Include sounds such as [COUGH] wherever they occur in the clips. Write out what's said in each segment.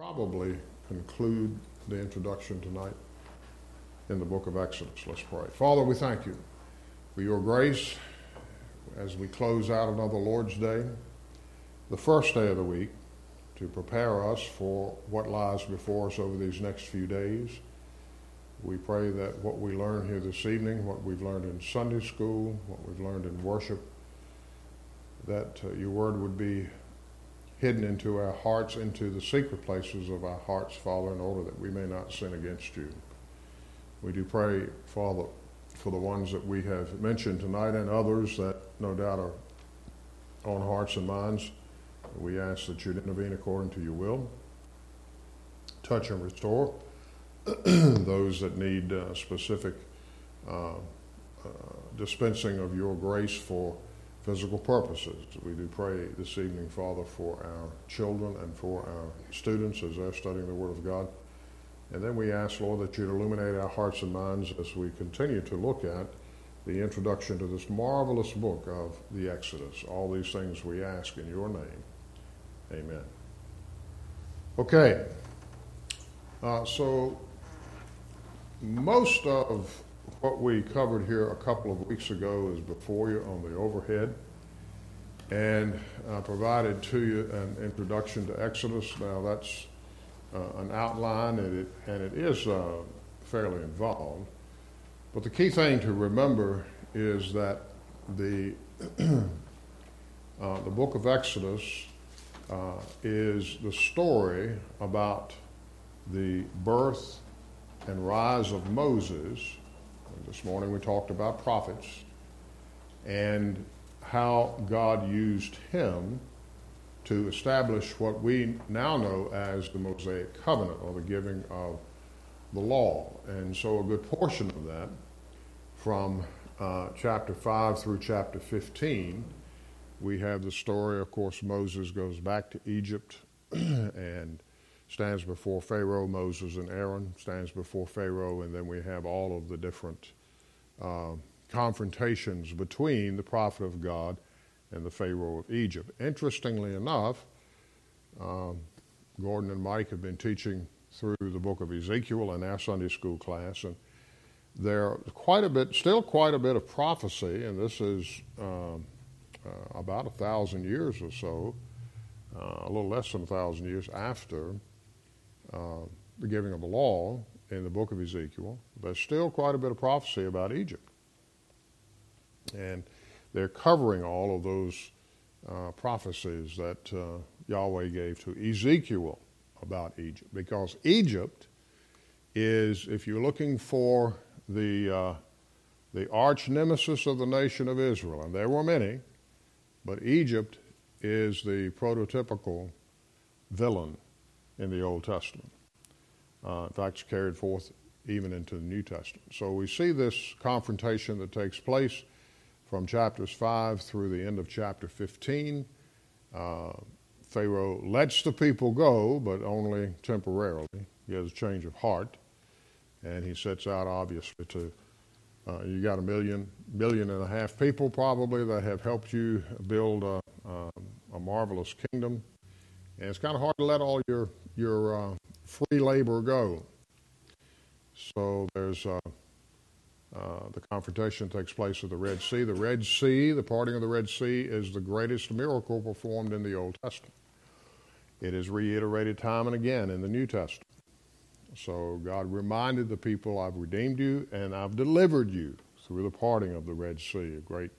probably conclude the introduction tonight in the book of Exodus. Let's pray. Father, we thank you for your grace as we close out another Lord's Day, the first day of the week, to prepare us for what lies before us over these next few days. We pray that what we learn here this evening, what we've learned in Sunday school, what we've learned in worship, that uh, your word would be hidden into our hearts, into the secret places of our hearts, Father, in order that we may not sin against you. We do pray, Father, for the ones that we have mentioned tonight and others that no doubt are on hearts and minds. We ask that you'd intervene according to your will. Touch and restore [CLEARS THROAT] those that need uh, specific uh, uh, dispensing of your grace for physical purposes. We do pray this evening, Father, for our children and for our students as they're studying the Word of God. And then we ask, Lord, that you'd illuminate our hearts and minds as we continue to look at the introduction to this marvelous book of the Exodus. All these things we ask in your name. Amen. Okay. Uh, so, most of what we covered here a couple of weeks ago is before you on the overhead. And I provided to you an introduction to Exodus. Now, that's uh, an outline, and it, and it is uh, fairly involved. But the key thing to remember is that the, [CLEARS THROAT] uh, the book of Exodus uh, is the story about the birth and rise of Moses this morning we talked about prophets and how God used him to establish what we now know as the Mosaic covenant or the giving of the law. And so a good portion of that from uh, chapter 5 through chapter 15, we have the story, of course, Moses goes back to Egypt [CLEARS THROAT] and stands before Pharaoh, Moses and Aaron stands before Pharaoh, and then we have all of the different uh, confrontations between the prophet of God and the Pharaoh of Egypt. Interestingly enough, um, Gordon and Mike have been teaching through the book of Ezekiel in our Sunday school class, and there quite a bit, still quite a bit of prophecy, and this is uh, uh, about a thousand years or so, uh, a little less than a thousand years after uh, the giving of the law, in the book of Ezekiel. There's still quite a bit of prophecy about Egypt. And they're covering all of those uh, prophecies that uh, Yahweh gave to Ezekiel about Egypt. Because Egypt is, if you're looking for the, uh, the arch nemesis of the nation of Israel, and there were many, but Egypt is the prototypical villain in the Old Testament. Uh, in fact, it's carried forth even into the New Testament. So we see this confrontation that takes place from chapters 5 through the end of chapter 15. Uh, Pharaoh lets the people go, but only temporarily. He has a change of heart, and he sets out, obviously, to uh, you got a million, million and a half people probably that have helped you build a, a, a marvelous kingdom, and it's kind of hard to let all your your uh, free labor go. So there's uh, uh, the confrontation takes place at the Red Sea. The Red Sea, the parting of the Red Sea, is the greatest miracle performed in the Old Testament. It is reiterated time and again in the New Testament. So God reminded the people, I've redeemed you and I've delivered you through the parting of the Red Sea, a great,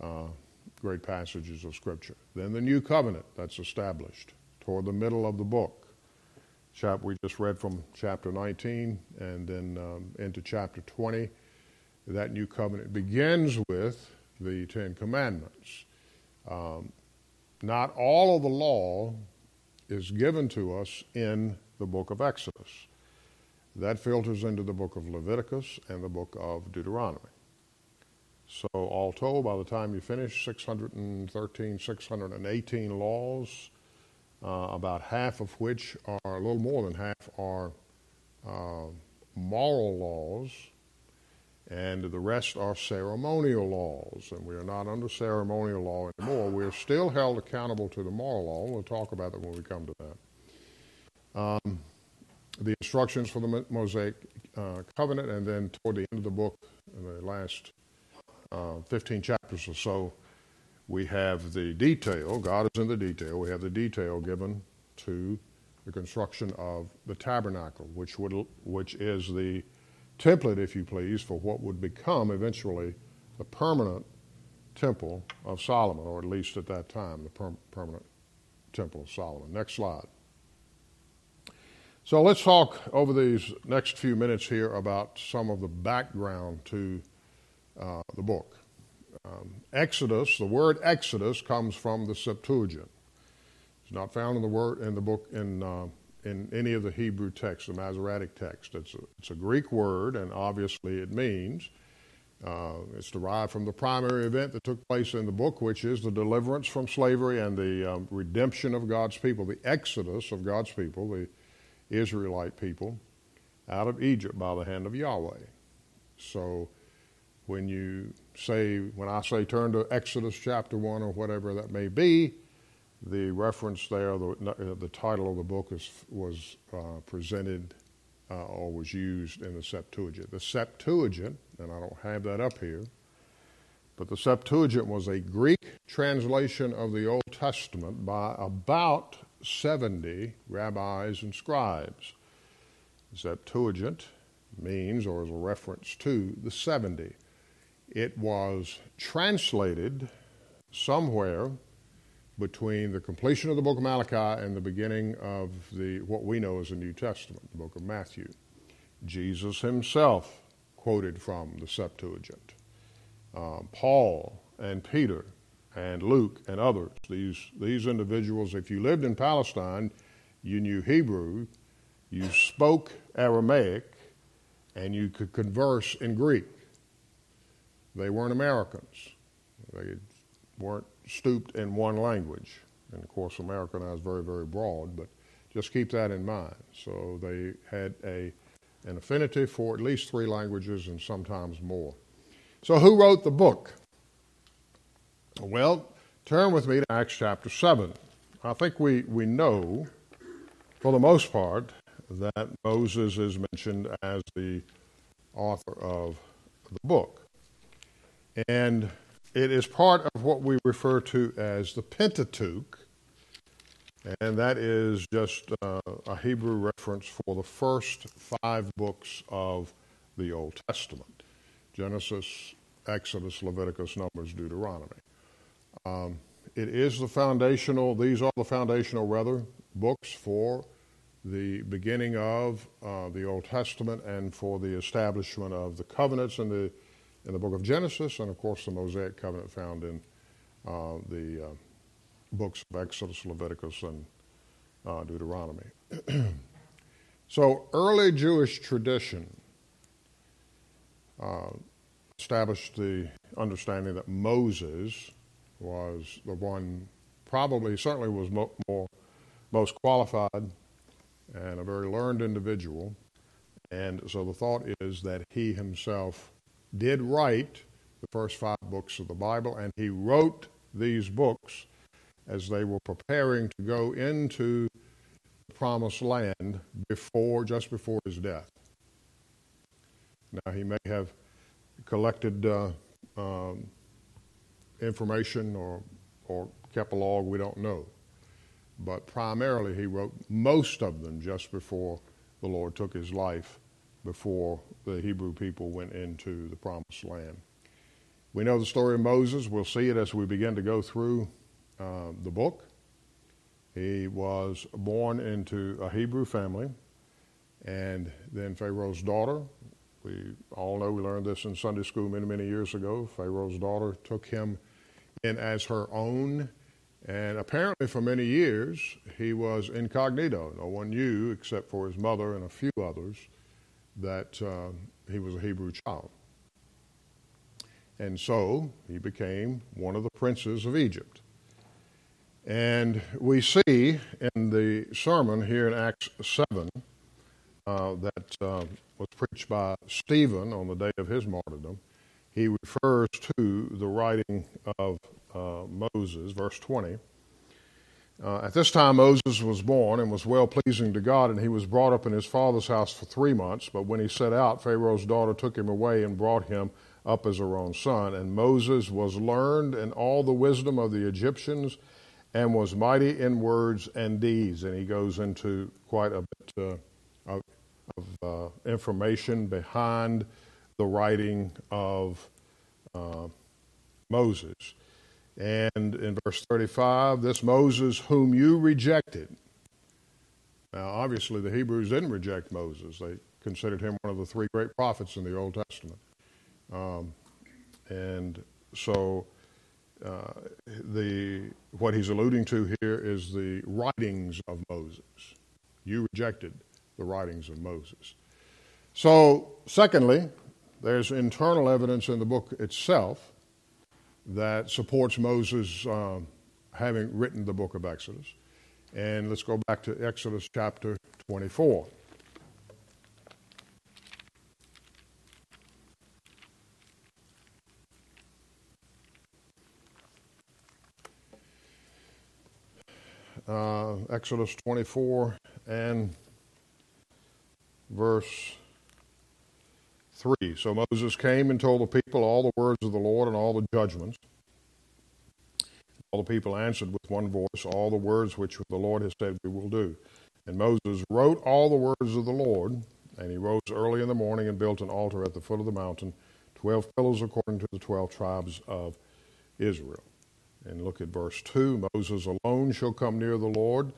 uh, great passages of Scripture. Then the new covenant that's established toward the middle of the book chap we just read from chapter 19 and then um, into chapter 20. That new covenant begins with the Ten Commandments. Um, not all of the law is given to us in the book of Exodus. That filters into the book of Leviticus and the book of Deuteronomy. So, all told, by the time you finish 613, 618 laws, uh, about half of which are, a little more than half, are uh, moral laws, and the rest are ceremonial laws. And we are not under ceremonial law anymore. We're still held accountable to the moral law. We'll talk about that when we come to that. um, the instructions for the Mosaic uh, covenant, and then toward the end of the book, the last uh, 15 chapters or so, we have the detail. God is in the detail. We have the detail given to the construction of the tabernacle, which would which is the template, if you please, for what would become eventually the permanent temple of Solomon, or at least at that time, the per- permanent temple of Solomon. Next slide. So let's talk over these next few minutes here about some of the background to uh, the book. Um, Exodus, the word Exodus comes from the Septuagint. It's not found in the word in the book in uh, in any of the Hebrew texts, the Masoretic text. It's a, it's a Greek word, and obviously it means uh, it's derived from the primary event that took place in the book, which is the deliverance from slavery and the um, redemption of God's people, the exodus of God's people, the Israelite people, out of Egypt by the hand of Yahweh. So when you say, when I say turn to Exodus chapter 1 or whatever that may be, the reference there, the, the title of the book is, was uh, presented uh, or was used in the Septuagint. The Septuagint, and I don't have that up here, but the Septuagint was a Greek translation of the Old Testament by about 70 rabbis and scribes. The Septuagint means, or is a reference to, the 70. It was translated somewhere between the completion of the book of Malachi and the beginning of the what we know as the New Testament, the book of Matthew. Jesus himself quoted from the Septuagint. Uh, Paul and Peter and Luke and others, these, these individuals, if you lived in Palestine, you knew Hebrew, you spoke Aramaic, and you could converse in Greek. They weren't Americans. They weren't stooped in one language. And of course, America now is very, very broad, but just keep that in mind. So they had a, an affinity for at least three languages and sometimes more. So, who wrote the book? Well, turn with me to Acts chapter 7. I think we, we know, for the most part, that Moses is mentioned as the author of the book. And it is part of what we refer to as the Pentateuch, and that is just uh, a Hebrew reference for the first five books of the Old Testament Genesis, Exodus, Leviticus, Numbers, Deuteronomy. Um, it is the foundational, these are the foundational, rather, books for the beginning of uh, the Old Testament and for the establishment of the covenants and the in the book of Genesis, and of course the Mosaic covenant found in uh, the uh, books of Exodus, Leviticus, and uh, Deuteronomy. [CLEARS THROAT] so early Jewish tradition uh, established the understanding that Moses was the one, probably, certainly was mo- more, most qualified and a very learned individual. And so the thought is that he himself did write the first five books of the Bible, and he wrote these books as they were preparing to go into the promised land before, just before his death. Now, he may have collected uh, um, information or, or kept a log, we don't know. But primarily, he wrote most of them just before the Lord took his life before the Hebrew people went into the promised land. We know the story of Moses. We'll see it as we begin to go through uh, the book. He was born into a Hebrew family, and then Pharaoh's daughter. We all know we learned this in Sunday school many, many years ago. Pharaoh's daughter took him in as her own, and apparently for many years he was incognito. No one knew except for his mother and a few others that uh, he was a Hebrew child. And so he became one of the princes of Egypt. And we see in the sermon here in Acts 7 uh, that uh, was preached by Stephen on the day of his martyrdom, he refers to the writing of uh, Moses, verse 20. Uh, at this time, Moses was born and was well pleasing to God, and he was brought up in his father's house for three months. But when he set out, Pharaoh's daughter took him away and brought him up as her own son. And Moses was learned in all the wisdom of the Egyptians and was mighty in words and deeds. And he goes into quite a bit uh, of, of uh, information behind the writing of uh, Moses. And in verse 35, this Moses whom you rejected. Now, obviously, the Hebrews didn't reject Moses. They considered him one of the three great prophets in the Old Testament. Um, and so, uh, the, what he's alluding to here is the writings of Moses. You rejected the writings of Moses. So, secondly, there's internal evidence in the book itself that supports Moses um, having written the book of Exodus. And let's go back to Exodus chapter 24. Uh, Exodus 24 and verse 3. So Moses came and told the people all the words of the Lord and all the judgments. All the people answered with one voice, All the words which the Lord has said we will do. And Moses wrote all the words of the Lord, and he rose early in the morning and built an altar at the foot of the mountain, twelve pillars according to the twelve tribes of Israel. And look at verse 2 Moses alone shall come near the Lord,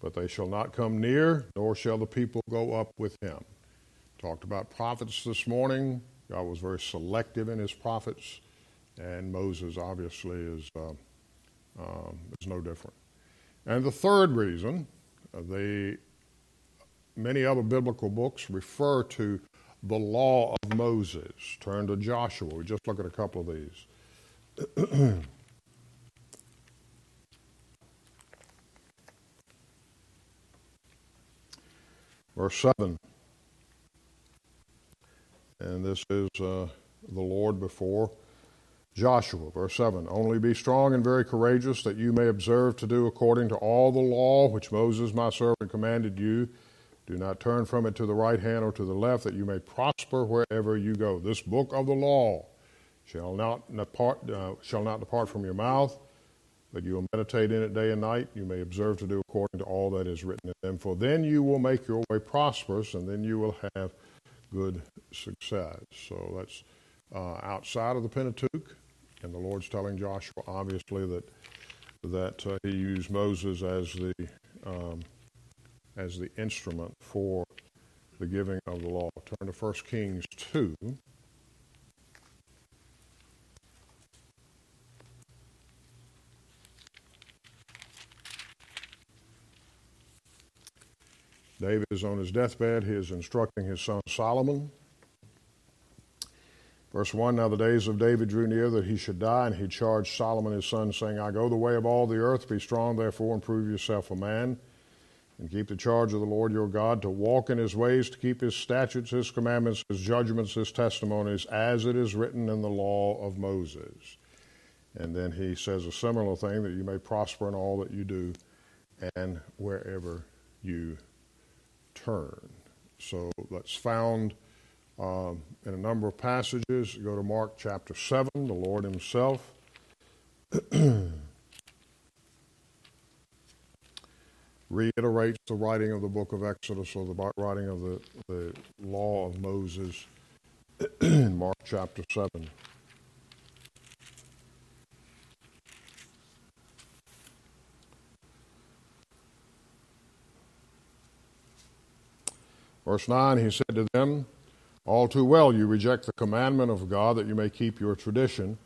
but they shall not come near, nor shall the people go up with him. Talked about prophets this morning. God was very selective in his prophets, and Moses obviously is, uh, um, is no different. And the third reason, uh, the many other biblical books refer to the law of Moses. Turn to Joshua. We just look at a couple of these. [CLEARS THROAT] Verse 7. And this is uh, the Lord before Joshua. Verse 7 Only be strong and very courageous, that you may observe to do according to all the law which Moses my servant commanded you. Do not turn from it to the right hand or to the left, that you may prosper wherever you go. This book of the law shall not depart, uh, shall not depart from your mouth, but you will meditate in it day and night. You may observe to do according to all that is written in them. For then you will make your way prosperous, and then you will have good success. So that's uh, outside of the Pentateuch, and the Lord's telling Joshua, obviously, that that uh, He used Moses as the um, as the instrument for the giving of the law. Turn to 1 Kings two. David is on his deathbed. He is instructing his son Solomon. Verse 1 Now the days of David drew near that he should die, and he charged Solomon his son, saying, I go the way of all the earth. Be strong, therefore, and prove yourself a man, and keep the charge of the Lord your God, to walk in his ways, to keep his statutes, his commandments, his judgments, his testimonies, as it is written in the law of Moses. And then he says a similar thing that you may prosper in all that you do and wherever you turn. So that's found um, in a number of passages. Go to Mark chapter 7, the Lord Himself. [CLEARS THROAT] reiterates the writing of the book of Exodus or the writing of the, the law of Moses [CLEARS THROAT] in Mark chapter 7. Verse 9, he said to them, All too well you reject the commandment of God that you may keep your tradition.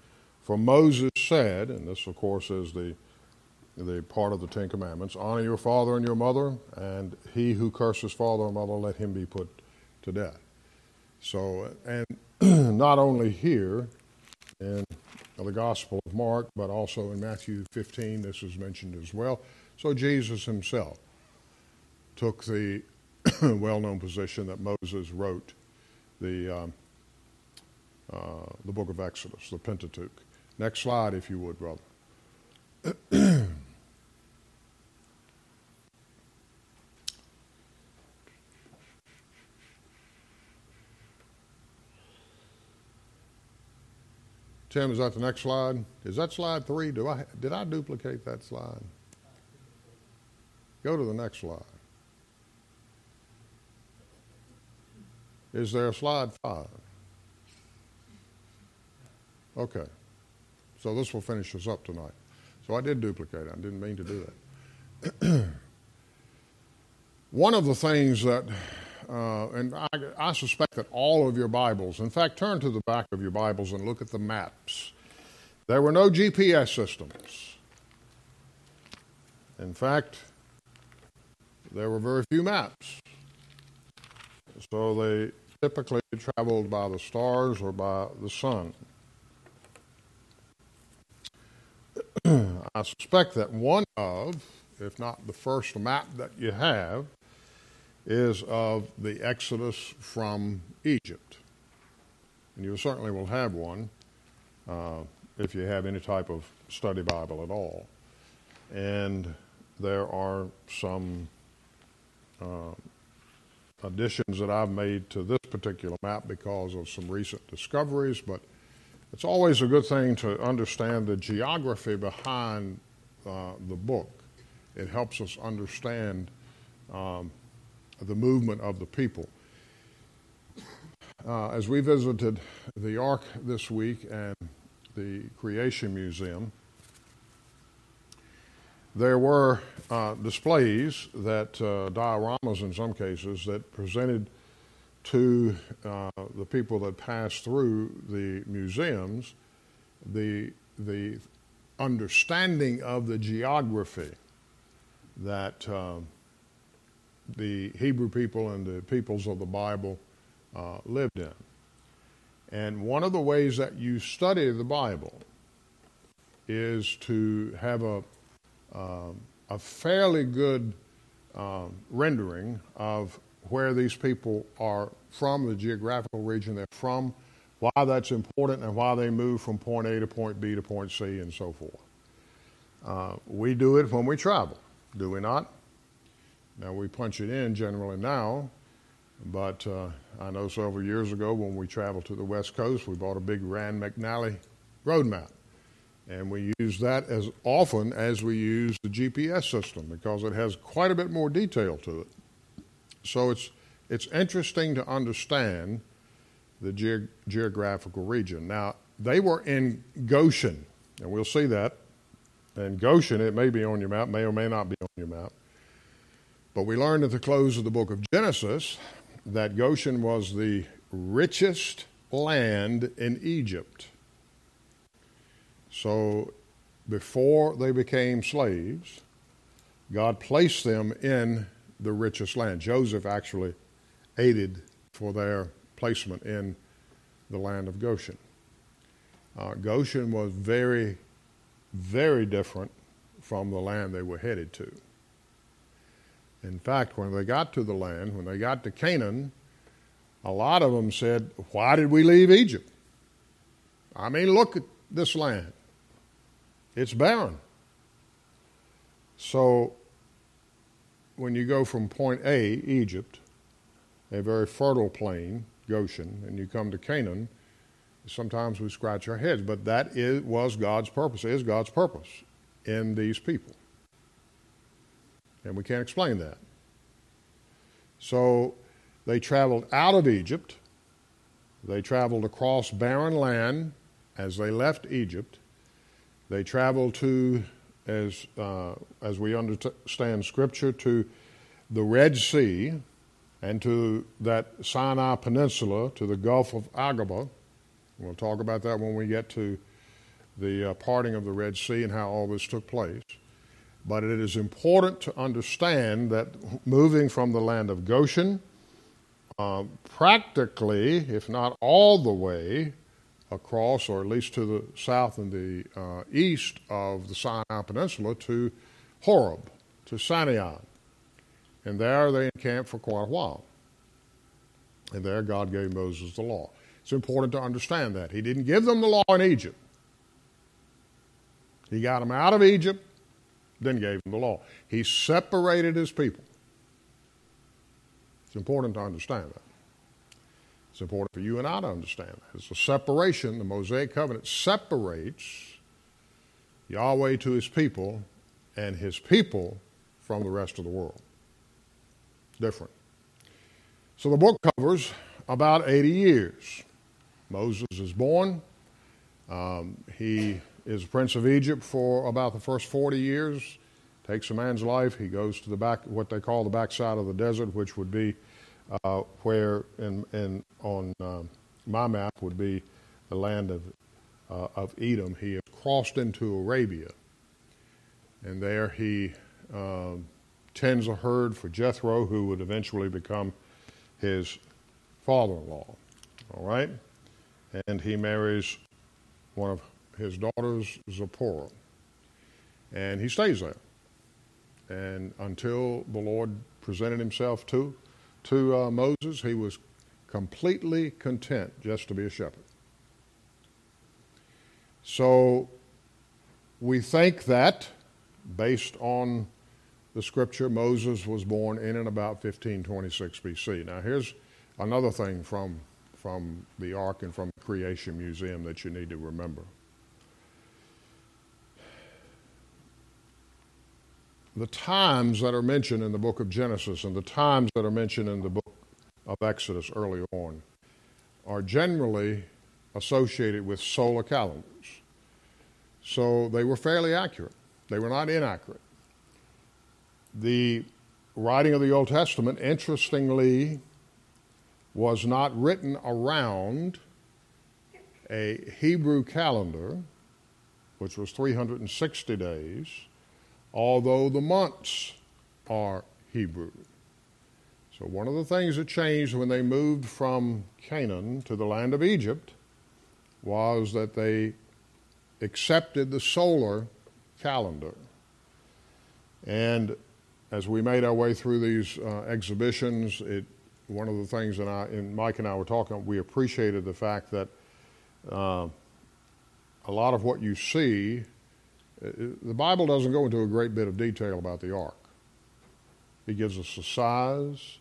For Moses said, and this, of course, is the, the part of the Ten Commandments honor your father and your mother, and he who curses father or mother, let him be put to death. So, and [CLEARS THROAT] not only here in the Gospel of Mark, but also in Matthew 15, this is mentioned as well. So, Jesus himself took the [COUGHS] well known position that Moses wrote the, um, uh, the book of Exodus, the Pentateuch. Next slide, if you would, brother. [COUGHS] Tim, is that the next slide? Is that slide three? Do I, did I duplicate that slide? Go to the next slide. Is there a slide five? Okay. So this will finish us up tonight. So I did duplicate it. I didn't mean to do that. [CLEARS THROAT] One of the things that, uh, and I, I, suspect that all of your Bibles, in fact, turn to the back of your Bibles and look at the maps. There were no GPS systems. In fact, there were very few maps. So they typically traveled by the stars or by the sun. [CLEARS THROAT] I suspect that one of, if not the first map that you have, is of the Exodus from Egypt. And you certainly will have one uh, if you have any type of study Bible at all. And there are some uh, additions that I've made to this particular map because of some recent discoveries, but it's always a good thing to understand the geography behind uh, the book. It helps us understand um, the movement of the people. Uh, as we visited the Ark this week and the Creation Museum, there were uh, displays that uh, dioramas in some cases that presented to uh, the people that passed through the museums the the understanding of the geography that um, the Hebrew people and the peoples of the Bible uh, lived in. And one of the ways that you study the Bible is to have a, um, a fairly good um, rendering of where these people are from, the geographical region they're from, why that's important, and why they move from point A to point B to point C, and so forth. Uh, we do it when we travel, do we not? Now, we punch it in generally now, but uh, I know several years ago when we traveled to the West Coast, we bought a big Rand McNally road map. And we use that as often as we use the GPS system because it has quite a bit more detail to it. So it's, it's interesting to understand the ge- geographical region. Now, they were in Goshen, and we'll see that. And Goshen, it may be on your map, may or may not be on your map. But we learned at the close of the book of Genesis that Goshen was the richest land in Egypt. So before they became slaves, God placed them in the richest land. Joseph actually aided for their placement in the land of Goshen. Uh, Goshen was very, very different from the land they were headed to. In fact, when they got to the land, when they got to Canaan, a lot of them said, Why did we leave Egypt? I mean, look at this land. It's barren. So, when you go from point A, Egypt, a very fertile plain, Goshen, and you come to Canaan, sometimes we scratch our heads, but that is, was God's purpose, is God's purpose in these people. And we can't explain that. So they traveled out of Egypt. They traveled across barren land as they left Egypt. They traveled to, as, uh, as we understand Scripture, to the Red Sea and to that Sinai Peninsula, to the Gulf of Aqaba. We'll talk about that when we get to the uh, parting of the Red Sea and how all this took place. But it is important to understand that moving from the land of Goshen, uh, practically, if not all the way across, or at least to the south and the uh, east of the Sinai Peninsula, to Horeb, to Sinai. And there they encamped for quite a while. And there God gave Moses the law. It's important to understand that. He didn't give them the law in Egypt. He got them out of Egypt then gave them the law. He separated his people. It's important to understand that. It's important for you and I to understand that. It's a separation. The Mosaic covenant separates Yahweh to his people and his people from the rest of the world. Different. So the book covers about 80 years. Moses is born. Um, he is a prince of Egypt for about the first 40 years. Takes a man's life. He goes to the back, what they call the backside of the desert, which would be uh, where, in, in on uh, my map, would be the land of uh, of Edom. He has crossed into Arabia, and there he um, tends a herd for Jethro, who would eventually become his father-in-law. All right, and he marries one of his daughters, Zipporah, and he stays there, and until the Lord presented himself to to uh, Moses, he was completely content just to be a shepherd. So we think that, based on the scripture, Moses was born in and about 1526 BC. Now, here's another thing from, from the Ark and from the Creation Museum that you need to remember. The times that are mentioned in the book of Genesis and the times that are mentioned in the book of Exodus early on are generally associated with solar calendars. So they were fairly accurate. They were not inaccurate. The writing of the Old Testament, interestingly, was not written around a Hebrew calendar, which was 360 days, although the months are Hebrew. So, one of the things that changed when they moved from Canaan to the land of Egypt was that they accepted the solar calendar. And as we made our way through these uh, exhibitions, it, one of the things that I, and Mike and I were talking, we appreciated the fact that uh, a lot of what you see, the Bible doesn't go into a great bit of detail about the ark. It gives us the size,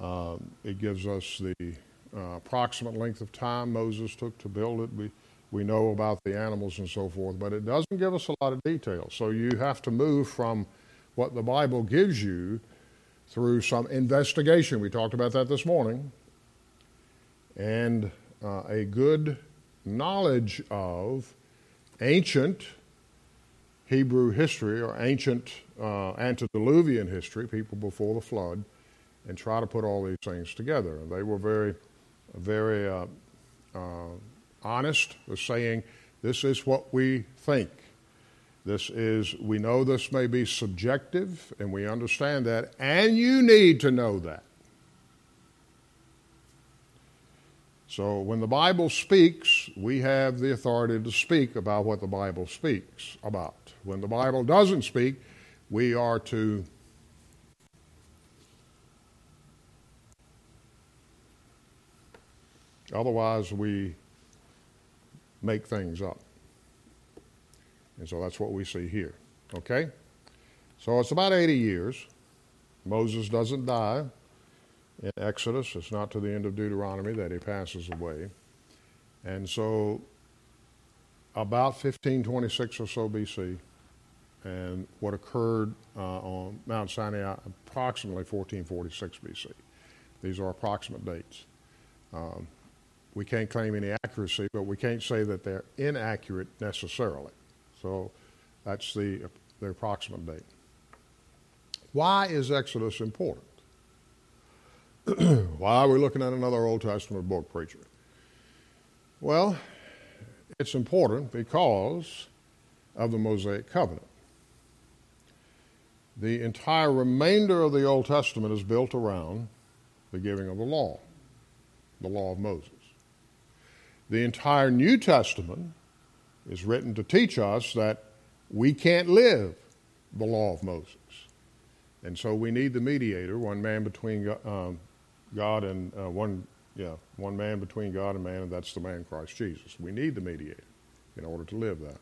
um, it gives us the uh, approximate length of time Moses took to build it. We, we know about the animals and so forth, but it doesn't give us a lot of detail. So you have to move from what the Bible gives you through some investigation. We talked about that this morning. And uh, a good knowledge of ancient Hebrew history or ancient uh, antediluvian history, people before the flood, and try to put all these things together. They were very, very uh, uh, honest with saying, this is what we think. This is, we know this may be subjective, and we understand that, and you need to know that. So when the Bible speaks, we have the authority to speak about what the Bible speaks about. When the Bible doesn't speak, we are to Otherwise, we make things up. And so that's what we see here. Okay? So it's about 80 years. Moses doesn't die in Exodus. It's not to the end of Deuteronomy that he passes away. And so about 1526 or so BC, and what occurred uh, on Mount Sinai approximately 1446 BC. These are approximate dates. Um, we can't claim any accuracy, but we can't say that they're inaccurate necessarily. So that's the, the approximate date. Why is Exodus important? [CLEARS THROAT] Why are we looking at another Old Testament book, preacher? Well, it's important because of the Mosaic covenant. The entire remainder of the Old Testament is built around the giving of the law, the law of Moses. The entire New Testament is written to teach us that we can't live the law of Moses. And so we need the mediator, one man between um, God and uh, one, yeah, one man between God and man, and that's the man Christ Jesus. We need the mediator in order to live that.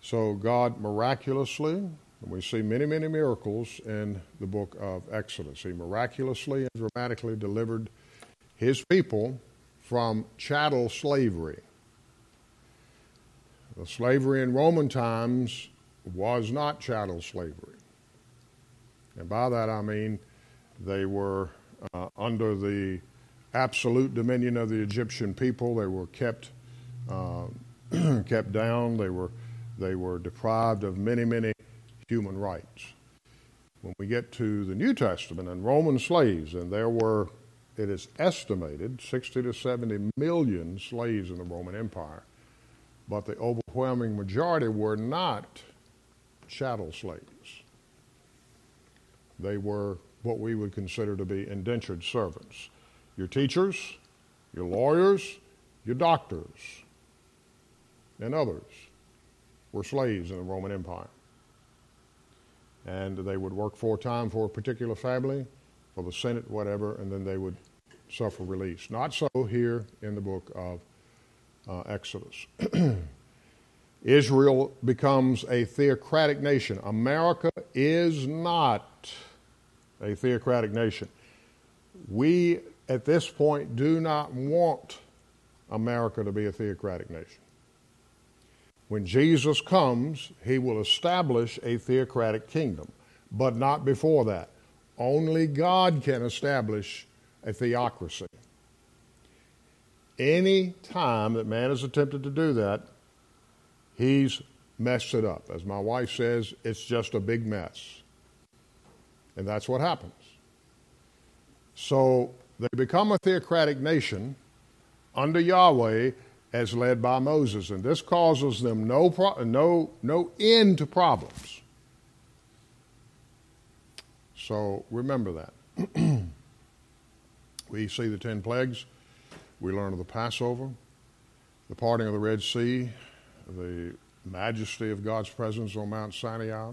So God miraculously, and we see many, many miracles in the book of Exodus. He miraculously and dramatically delivered his people from chattel slavery. The slavery in Roman times was not chattel slavery. And by that I mean they were uh, under the absolute dominion of the Egyptian people. They were kept uh, [CLEARS THROAT] kept down. They were they were deprived of many many human rights. When we get to the New Testament and Roman slaves, and there were, it is estimated, 60 to 70 million slaves in the Roman Empire, but the overwhelming majority were not chattel slaves. They were what we would consider to be indentured servants. Your teachers, your lawyers, your doctors, and others were slaves in the Roman Empire. And they would work full time for a particular family, for the Senate, whatever, and then they would suffer release. Not so here in the book of uh, Exodus. [CLEARS THROAT] Israel becomes a theocratic nation. America is not a theocratic nation. We, at this point, do not want America to be a theocratic nation. When Jesus comes, he will establish a theocratic kingdom, but not before that. Only God can establish a theocracy. Any time that man has attempted to do that, he's messed it up. As my wife says, it's just a big mess. And that's what happens. So they become a theocratic nation under Yahweh as led by Moses. And this causes them no, pro- no, no end to problems. So remember that. [CLEARS THROAT] we see the ten plagues. We learn of the Passover, the parting of the Red Sea, the majesty of God's presence on Mount Sinai,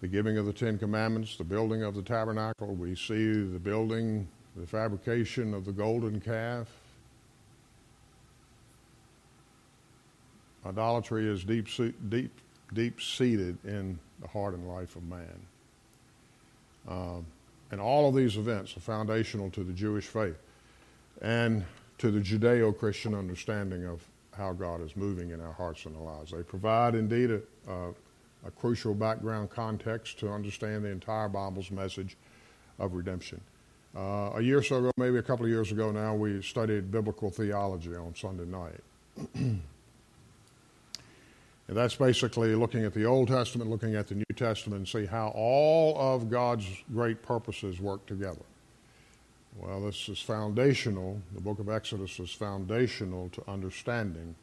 the giving of the Ten Commandments, the building of the tabernacle. We see the building, the fabrication of the golden calf, Idolatry is deep, deep, deep seated in the heart and life of man. Um, and all of these events are foundational to the Jewish faith and to the Judeo Christian understanding of how God is moving in our hearts and our lives. They provide indeed a, a, a crucial background context to understand the entire Bible's message of redemption. Uh, a year or so ago, maybe a couple of years ago now, we studied biblical theology on Sunday night. [CLEARS THROAT] And that's basically looking at the Old Testament, looking at the New Testament, and see how all of God's great purposes work together. Well, this is foundational. The book of Exodus is foundational to understanding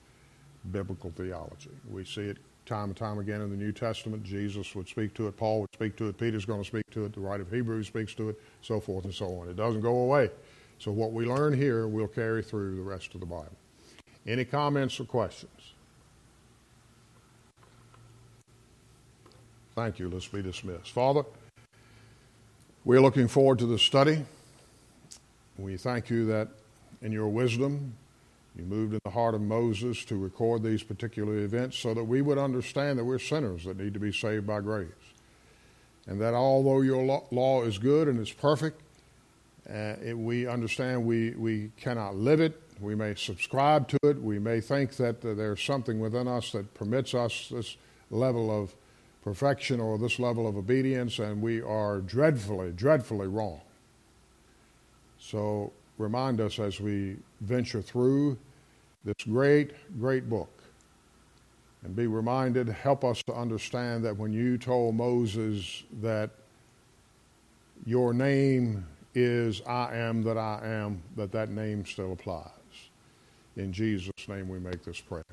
biblical theology. We see it time and time again in the New Testament. Jesus would speak to it, Paul would speak to it, Peter's going to speak to it, the writer of Hebrews speaks to it, so forth and so on. It doesn't go away. So what we learn here, we'll carry through the rest of the Bible. Any comments or questions? Thank you. Let's be dismissed. Father, we're looking forward to the study. We thank you that in your wisdom, you moved in the heart of Moses to record these particular events so that we would understand that we're sinners that need to be saved by grace. And that although your law is good and it's perfect, uh, it, we understand we, we cannot live it. We may subscribe to it. We may think that uh, there's something within us that permits us this level of perfection or this level of obedience, and we are dreadfully, dreadfully wrong. So remind us as we venture through this great, great book. And be reminded, help us to understand that when you told Moses that your name is I am that I am, that that name still applies. In Jesus' name we make this prayer.